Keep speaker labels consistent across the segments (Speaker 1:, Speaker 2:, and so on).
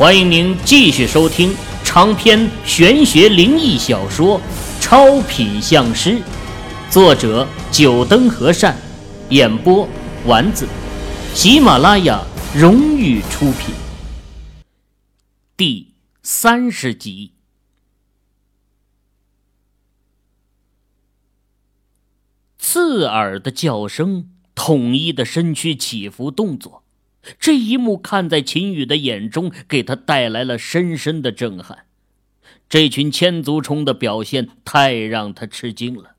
Speaker 1: 欢迎您继续收听长篇玄学灵异小说《超品相师》，作者：九灯和善，演播：丸子，喜马拉雅荣誉出品。第三十集，刺耳的叫声，统一的身躯起伏动作。这一幕看在秦羽的眼中，给他带来了深深的震撼。这群千足虫的表现太让他吃惊了。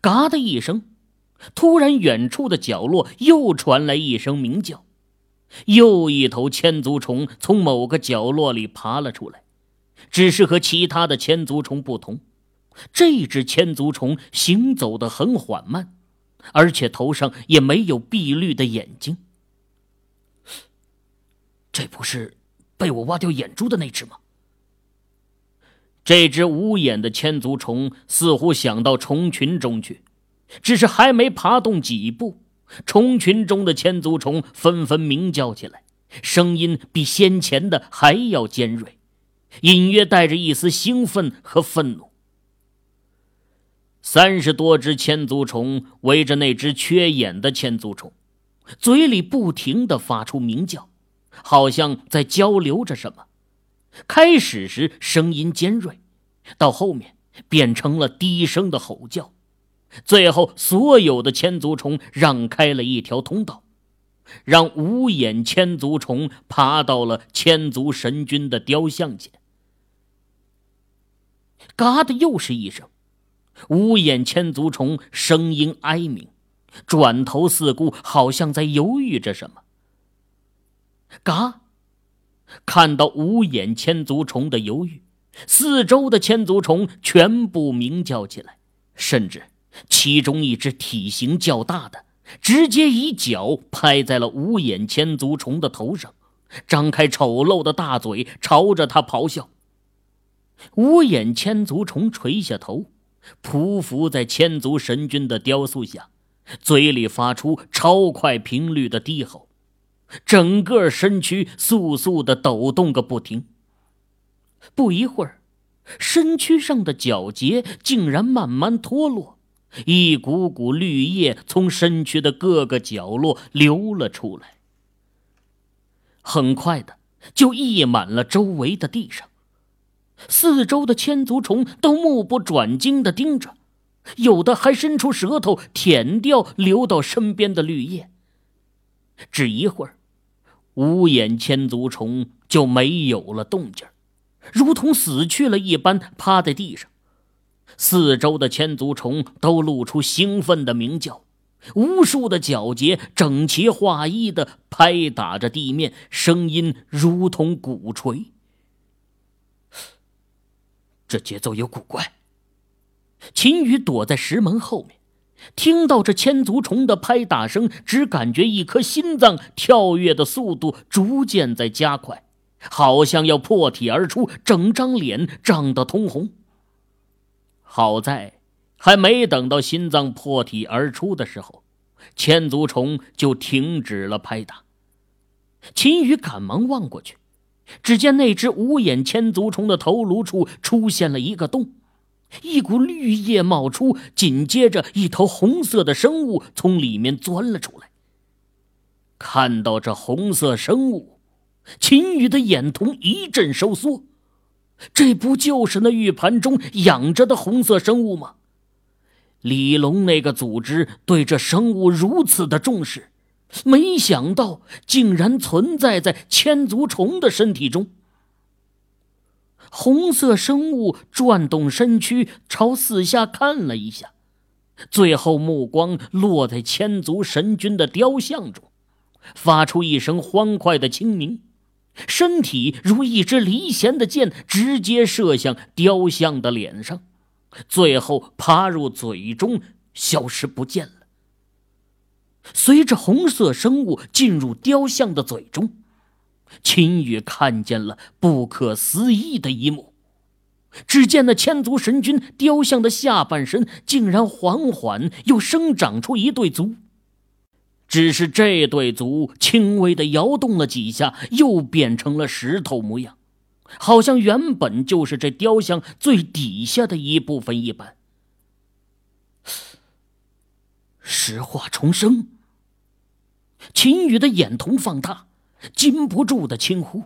Speaker 1: 嘎的一声，突然，远处的角落又传来一声鸣叫，又一头千足虫从某个角落里爬了出来。只是和其他的千足虫不同，这只千足虫行走的很缓慢，而且头上也没有碧绿的眼睛。这不是被我挖掉眼珠的那只吗？这只无眼的千足虫似乎想到虫群中去，只是还没爬动几步，虫群中的千足虫纷纷鸣叫起来，声音比先前的还要尖锐，隐约带着一丝兴奋和愤怒。三十多只千足虫围着那只缺眼的千足虫，嘴里不停的发出鸣叫。好像在交流着什么。开始时声音尖锐，到后面变成了低声的吼叫，最后所有的千足虫让开了一条通道，让无眼千足虫爬到了千足神君的雕像前。嘎的又是一声，无眼千足虫声音哀鸣，转头四顾，好像在犹豫着什么。嘎！看到无眼千足虫的犹豫，四周的千足虫全部鸣叫起来，甚至其中一只体型较大的，直接一脚拍在了无眼千足虫的头上，张开丑陋的大嘴朝着他咆哮。无眼千足虫垂下头，匍匐在千足神君的雕塑下，嘴里发出超快频率的低吼。整个身躯簌簌的抖动个不停。不一会儿，身躯上的角节竟然慢慢脱落，一股股绿叶从身躯的各个角落流了出来。很快的，就溢满了周围的地上。四周的千足虫都目不转睛的盯着，有的还伸出舌头舔掉流到身边的绿叶。只一会儿。无眼千足虫就没有了动静，如同死去了一般，趴在地上。四周的千足虫都露出兴奋的鸣叫，无数的角节整齐划一的拍打着地面，声音如同鼓槌。这节奏有古怪。秦羽躲在石门后面。听到这千足虫的拍打声，只感觉一颗心脏跳跃的速度逐渐在加快，好像要破体而出，整张脸涨得通红。好在还没等到心脏破体而出的时候，千足虫就停止了拍打。秦羽赶忙望过去，只见那只无眼千足虫的头颅处出现了一个洞。一股绿叶冒出，紧接着一头红色的生物从里面钻了出来。看到这红色生物，秦羽的眼瞳一阵收缩。这不就是那玉盘中养着的红色生物吗？李龙那个组织对这生物如此的重视，没想到竟然存在在千足虫的身体中。红色生物转动身躯，朝四下看了一下，最后目光落在千足神君的雕像中，发出一声欢快的轻鸣，身体如一支离弦的箭，直接射向雕像的脸上，最后爬入嘴中，消失不见了。随着红色生物进入雕像的嘴中。秦羽看见了不可思议的一幕，只见那千足神君雕像的下半身竟然缓缓又生长出一对足，只是这对足轻微的摇动了几下，又变成了石头模样，好像原本就是这雕像最底下的一部分一般。石化重生。秦羽的眼瞳放大，禁不住的轻呼：“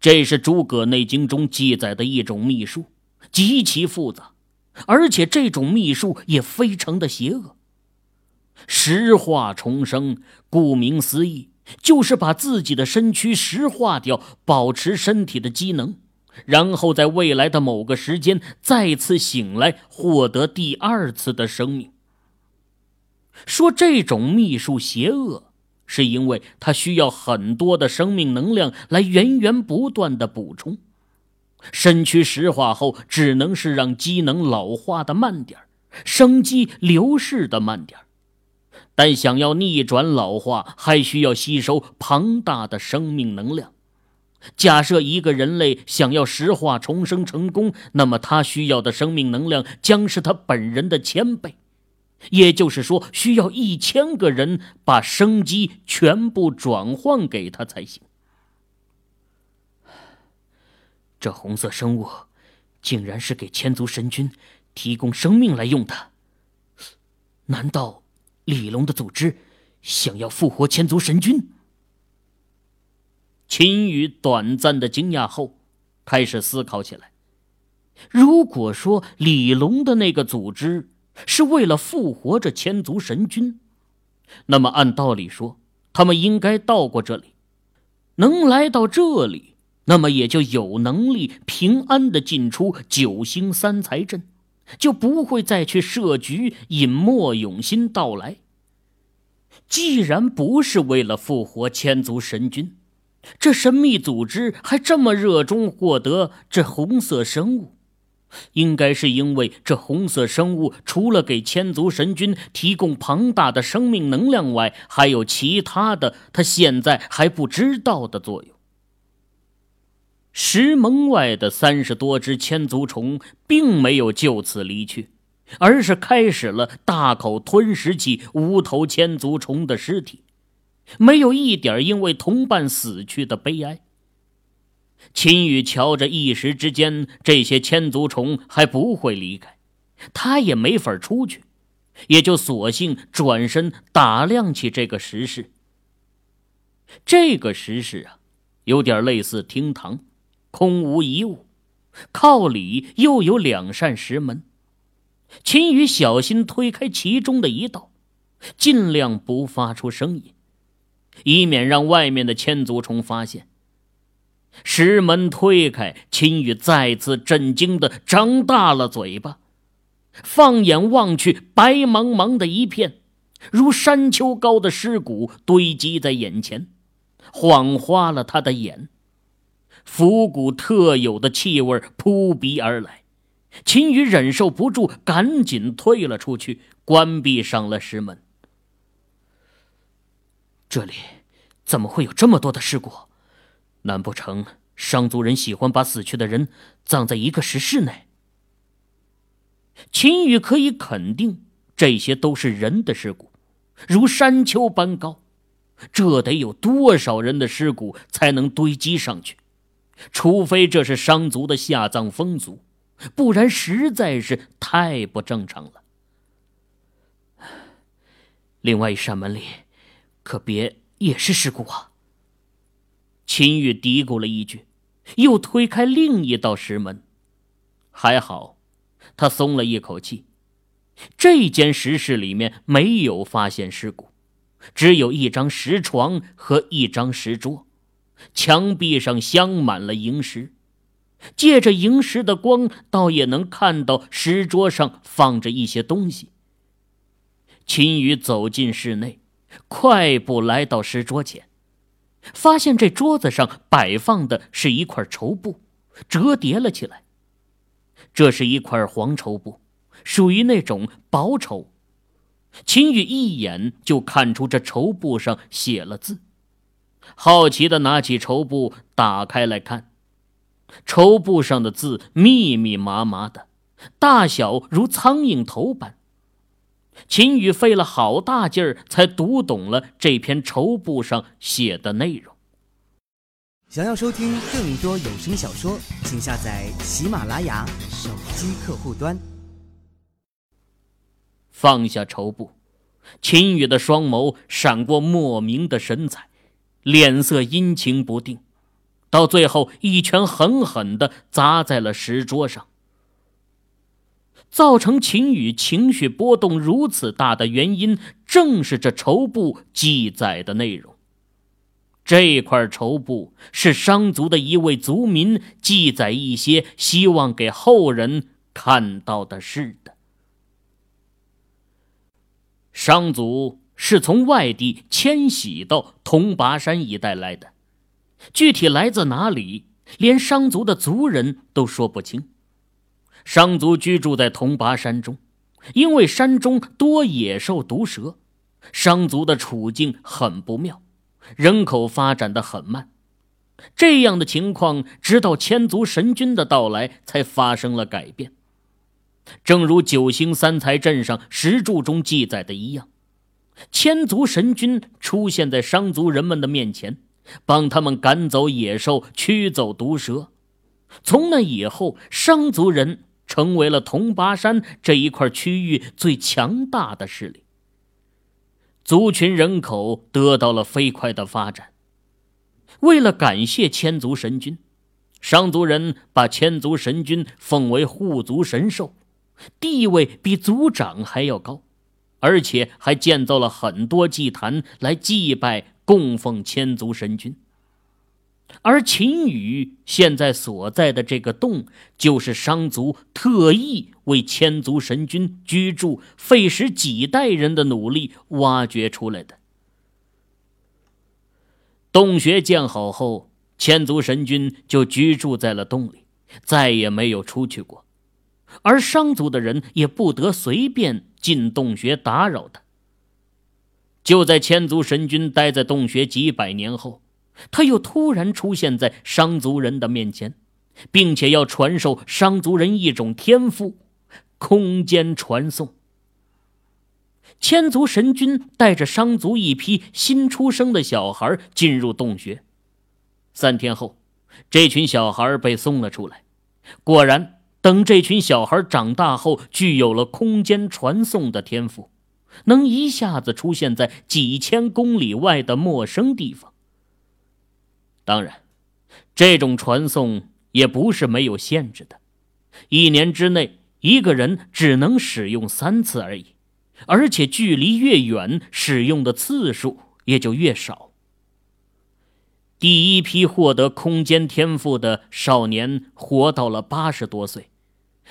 Speaker 1: 这是诸葛内经中记载的一种秘术，极其复杂，而且这种秘术也非常的邪恶。石化重生，顾名思义，就是把自己的身躯石化掉，保持身体的机能，然后在未来的某个时间再次醒来，获得第二次的生命。”说这种秘术邪恶，是因为它需要很多的生命能量来源源不断的补充。身躯石化后，只能是让机能老化的慢点生机流逝的慢点但想要逆转老化，还需要吸收庞大的生命能量。假设一个人类想要石化重生成功，那么他需要的生命能量将是他本人的千倍。也就是说，需要一千个人把生机全部转换给他才行。这红色生物，竟然是给千足神君提供生命来用的。难道李龙的组织想要复活千足神君？秦羽短暂的惊讶后，开始思考起来。如果说李龙的那个组织……是为了复活这千族神君，那么按道理说，他们应该到过这里，能来到这里，那么也就有能力平安的进出九星三才阵，就不会再去设局引莫永新到来。既然不是为了复活千族神君，这神秘组织还这么热衷获得这红色生物。应该是因为这红色生物除了给千足神君提供庞大的生命能量外，还有其他的他现在还不知道的作用。石门外的三十多只千足虫并没有就此离去，而是开始了大口吞食起无头千足虫的尸体，没有一点因为同伴死去的悲哀。秦羽瞧着，一时之间，这些千足虫还不会离开，他也没法出去，也就索性转身打量起这个石室。这个石室啊，有点类似厅堂，空无一物，靠里又有两扇石门。秦羽小心推开其中的一道，尽量不发出声音，以免让外面的千足虫发现。石门推开，秦羽再次震惊的张大了嘴巴，放眼望去，白茫茫的一片，如山丘高的尸骨堆积在眼前，晃花了他的眼。腐骨特有的气味扑鼻而来，秦羽忍受不住，赶紧退了出去，关闭上了石门。这里怎么会有这么多的尸骨？难不成商族人喜欢把死去的人葬在一个石室内？秦羽可以肯定，这些都是人的尸骨，如山丘般高，这得有多少人的尸骨才能堆积上去？除非这是商族的下葬风俗，不然实在是太不正常了。另外一扇门里，可别也是尸骨啊！秦玉嘀咕了一句，又推开另一道石门。还好，他松了一口气。这间石室里面没有发现尸骨，只有一张石床和一张石桌，墙壁上镶满了萤石。借着萤石的光，倒也能看到石桌上放着一些东西。秦羽走进室内，快步来到石桌前。发现这桌子上摆放的是一块绸布，折叠了起来。这是一块黄绸布，属于那种薄绸。秦羽一眼就看出这绸布上写了字，好奇的拿起绸布打开来看。绸布上的字密密麻麻的，大小如苍蝇头般。秦宇费了好大劲儿才读懂了这篇绸布上写的内容。
Speaker 2: 想要收听更多有声小说，请下载喜马拉雅手机客户端。
Speaker 1: 放下绸布，秦宇的双眸闪过莫名的神采，脸色阴晴不定，到最后一拳狠狠的砸在了石桌上。造成秦宇情绪波动如此大的原因，正是这绸布记载的内容。这块绸布是商族的一位族民记载一些希望给后人看到的事的。商族是从外地迁徙到铜拔山一带来的，具体来自哪里，连商族的族人都说不清。商族居住在铜拔山中，因为山中多野兽毒蛇，商族的处境很不妙。人口发展的很慢，这样的情况直到千足神君的到来才发生了改变。正如九星三才阵上石柱中记载的一样，千足神君出现在商族人们的面前，帮他们赶走野兽，驱走毒蛇。从那以后，商族人成为了铜拔山这一块区域最强大的势力。族群人口得到了飞快的发展。为了感谢千族神君，商族人把千族神君奉为护族神兽，地位比族长还要高，而且还建造了很多祭坛来祭拜供奉千族神君。而秦羽现在所在的这个洞，就是商族特意为千族神君居住、费时几代人的努力挖掘出来的。洞穴建好后，千族神君就居住在了洞里，再也没有出去过，而商族的人也不得随便进洞穴打扰他。就在千族神君待在洞穴几百年后。他又突然出现在商族人的面前，并且要传授商族人一种天赋——空间传送。千族神君带着商族一批新出生的小孩进入洞穴。三天后，这群小孩被送了出来。果然，等这群小孩长大后，具有了空间传送的天赋，能一下子出现在几千公里外的陌生地方。当然，这种传送也不是没有限制的，一年之内一个人只能使用三次而已，而且距离越远，使用的次数也就越少。第一批获得空间天赋的少年活到了八十多岁，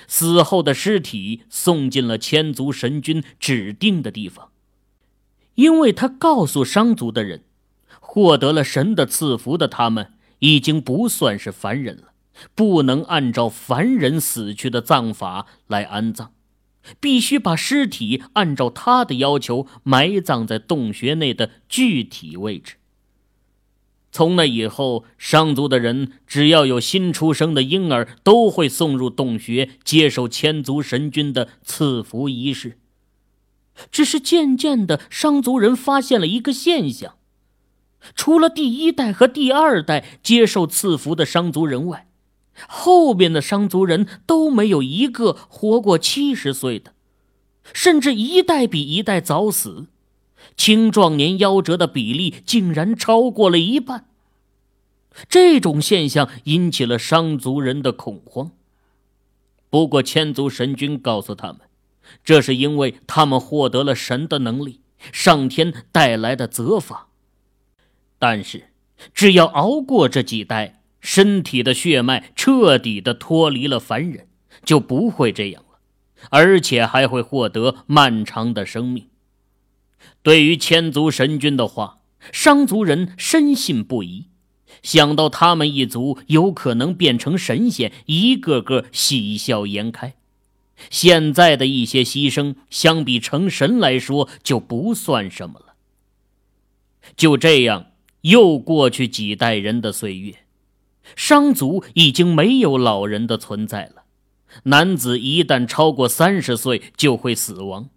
Speaker 1: 死后的尸体送进了千族神君指定的地方，因为他告诉商族的人。获得了神的赐福的他们，已经不算是凡人了，不能按照凡人死去的葬法来安葬，必须把尸体按照他的要求埋葬在洞穴内的具体位置。从那以后，商族的人只要有新出生的婴儿，都会送入洞穴接受千族神君的赐福仪式。只是渐渐的，商族人发现了一个现象。除了第一代和第二代接受赐福的商族人外，后边的商族人都没有一个活过七十岁的，甚至一代比一代早死，青壮年夭折的比例竟然超过了一半。这种现象引起了商族人的恐慌。不过，千族神君告诉他们，这是因为他们获得了神的能力，上天带来的责罚。但是，只要熬过这几代，身体的血脉彻底的脱离了凡人，就不会这样了，而且还会获得漫长的生命。对于千足神君的话，商族人深信不疑。想到他们一族有可能变成神仙，一个个喜笑颜开。现在的一些牺牲，相比成神来说就不算什么了。就这样。又过去几代人的岁月，商族已经没有老人的存在了。男子一旦超过三十岁就会死亡，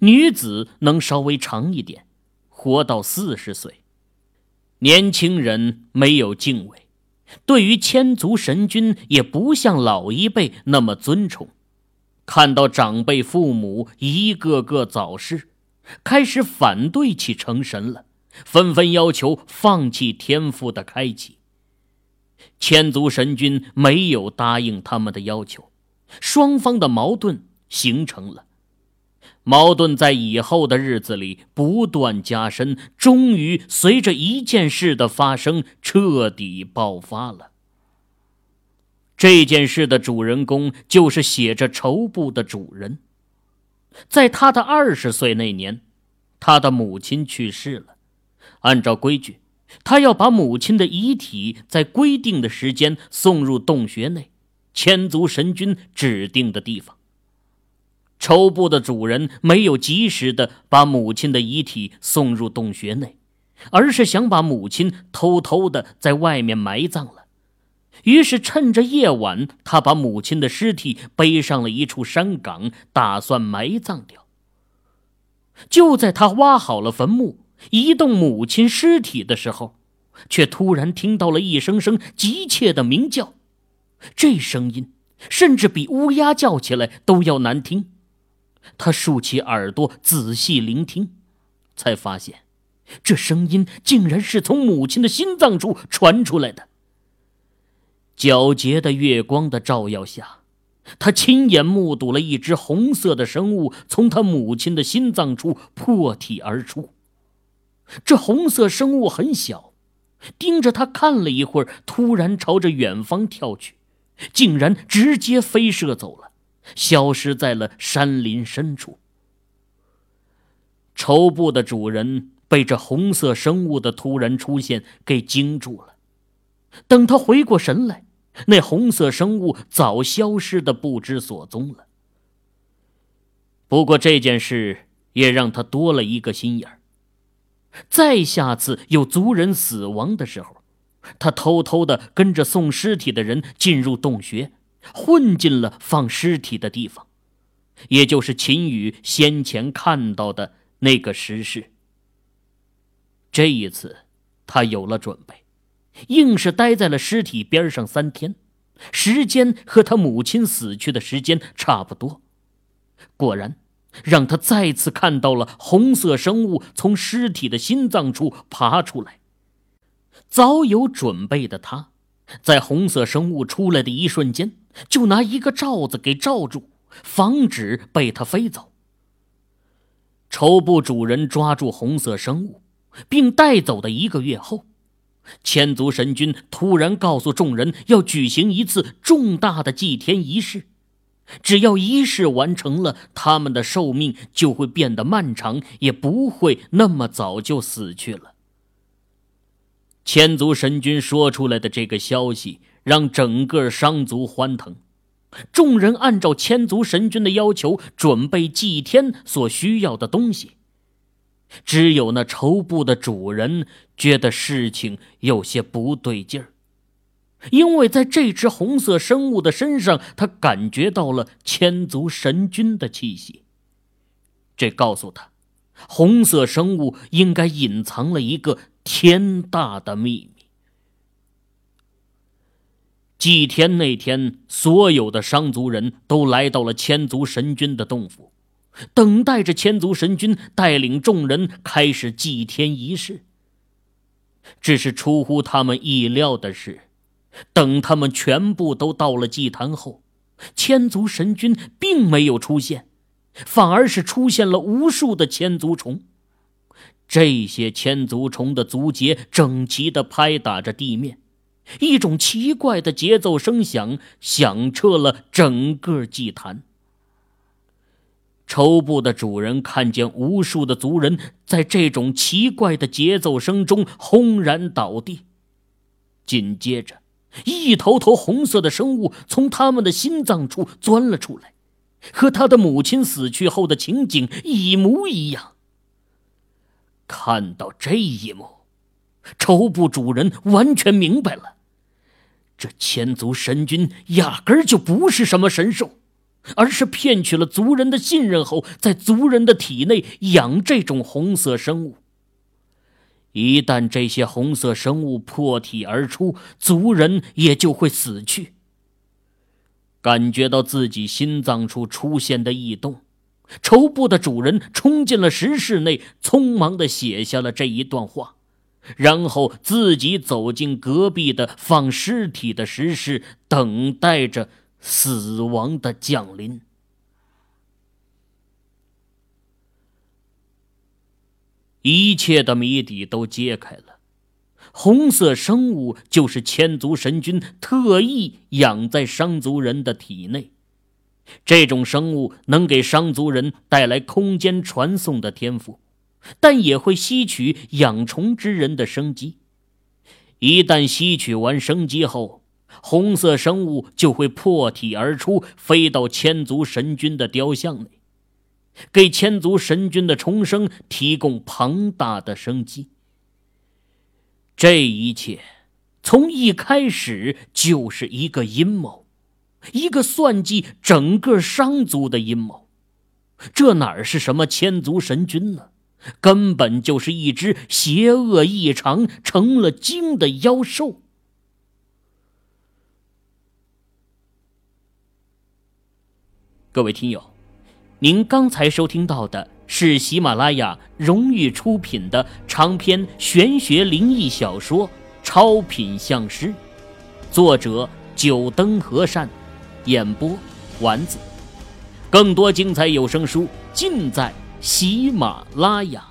Speaker 1: 女子能稍微长一点，活到四十岁。年轻人没有敬畏，对于千足神君也不像老一辈那么尊崇。看到长辈父母一个个早逝，开始反对起成神了，纷纷要求放弃天赋的开启。千足神君没有答应他们的要求，双方的矛盾形成了。矛盾在以后的日子里不断加深，终于随着一件事的发生彻底爆发了。这件事的主人公就是写着绸布的主人。在他的二十岁那年，他的母亲去世了。按照规矩，他要把母亲的遗体在规定的时间送入洞穴内，千足神君指定的地方。绸布的主人没有及时的把母亲的遗体送入洞穴内，而是想把母亲偷偷的在外面埋葬了。于是趁着夜晚，他把母亲的尸体背上了一处山岗，打算埋葬掉。就在他挖好了坟墓，移动母亲尸体的时候，却突然听到了一声声急切的鸣叫，这声音甚至比乌鸦叫起来都要难听。他竖起耳朵仔细聆听，才发现，这声音竟然是从母亲的心脏处传出来的。皎洁的月光的照耀下，他亲眼目睹了一只红色的生物从他母亲的心脏处破体而出。这红色生物很小，盯着他看了一会儿，突然朝着远方跳去，竟然直接飞射走了。消失在了山林深处。绸布的主人被这红色生物的突然出现给惊住了。等他回过神来，那红色生物早消失的不知所踪了。不过这件事也让他多了一个心眼儿。再下次有族人死亡的时候，他偷偷的跟着送尸体的人进入洞穴。混进了放尸体的地方，也就是秦羽先前看到的那个石室。这一次，他有了准备，硬是待在了尸体边上三天，时间和他母亲死去的时间差不多。果然，让他再次看到了红色生物从尸体的心脏处爬出来。早有准备的他，在红色生物出来的一瞬间。就拿一个罩子给罩住，防止被它飞走。绸布主人抓住红色生物，并带走的一个月后，千足神君突然告诉众人要举行一次重大的祭天仪式，只要仪式完成了，他们的寿命就会变得漫长，也不会那么早就死去了。千足神君说出来的这个消息。让整个商族欢腾，众人按照千足神君的要求准备祭天所需要的东西。只有那绸布的主人觉得事情有些不对劲儿，因为在这只红色生物的身上，他感觉到了千足神君的气息。这告诉他，红色生物应该隐藏了一个天大的秘密。祭天那天，所有的商族人都来到了千足神君的洞府，等待着千足神君带领众人开始祭天仪式。只是出乎他们意料的是，等他们全部都到了祭坛后，千足神君并没有出现，反而是出现了无数的千足虫。这些千足虫的足节整齐地拍打着地面。一种奇怪的节奏声响响彻了整个祭坛。绸布的主人看见无数的族人在这种奇怪的节奏声中轰然倒地，紧接着，一头头红色的生物从他们的心脏处钻了出来，和他的母亲死去后的情景一模一样。看到这一幕。绸布主人完全明白了，这千足神君压根儿就不是什么神兽，而是骗取了族人的信任后，在族人的体内养这种红色生物。一旦这些红色生物破体而出，族人也就会死去。感觉到自己心脏处出现的异动，绸布的主人冲进了石室内，匆忙的写下了这一段话，然后自己走进隔壁的放尸体的石室，等待着死亡的降临。一切的谜底都揭开了，红色生物就是千足神君特意养在商族人的体内。这种生物能给商族人带来空间传送的天赋，但也会吸取养虫之人的生机。一旦吸取完生机后，红色生物就会破体而出，飞到千足神君的雕像内。给千族神君的重生提供庞大的生机。这一切从一开始就是一个阴谋，一个算计整个商族的阴谋。这哪是什么千族神君呢？根本就是一只邪恶异常、成了精的妖兽。各位听友。您刚才收听到的是喜马拉雅荣誉出品的长篇玄学灵异小说《超品相师》，作者九灯和善，演播丸子。更多精彩有声书尽在喜马拉雅。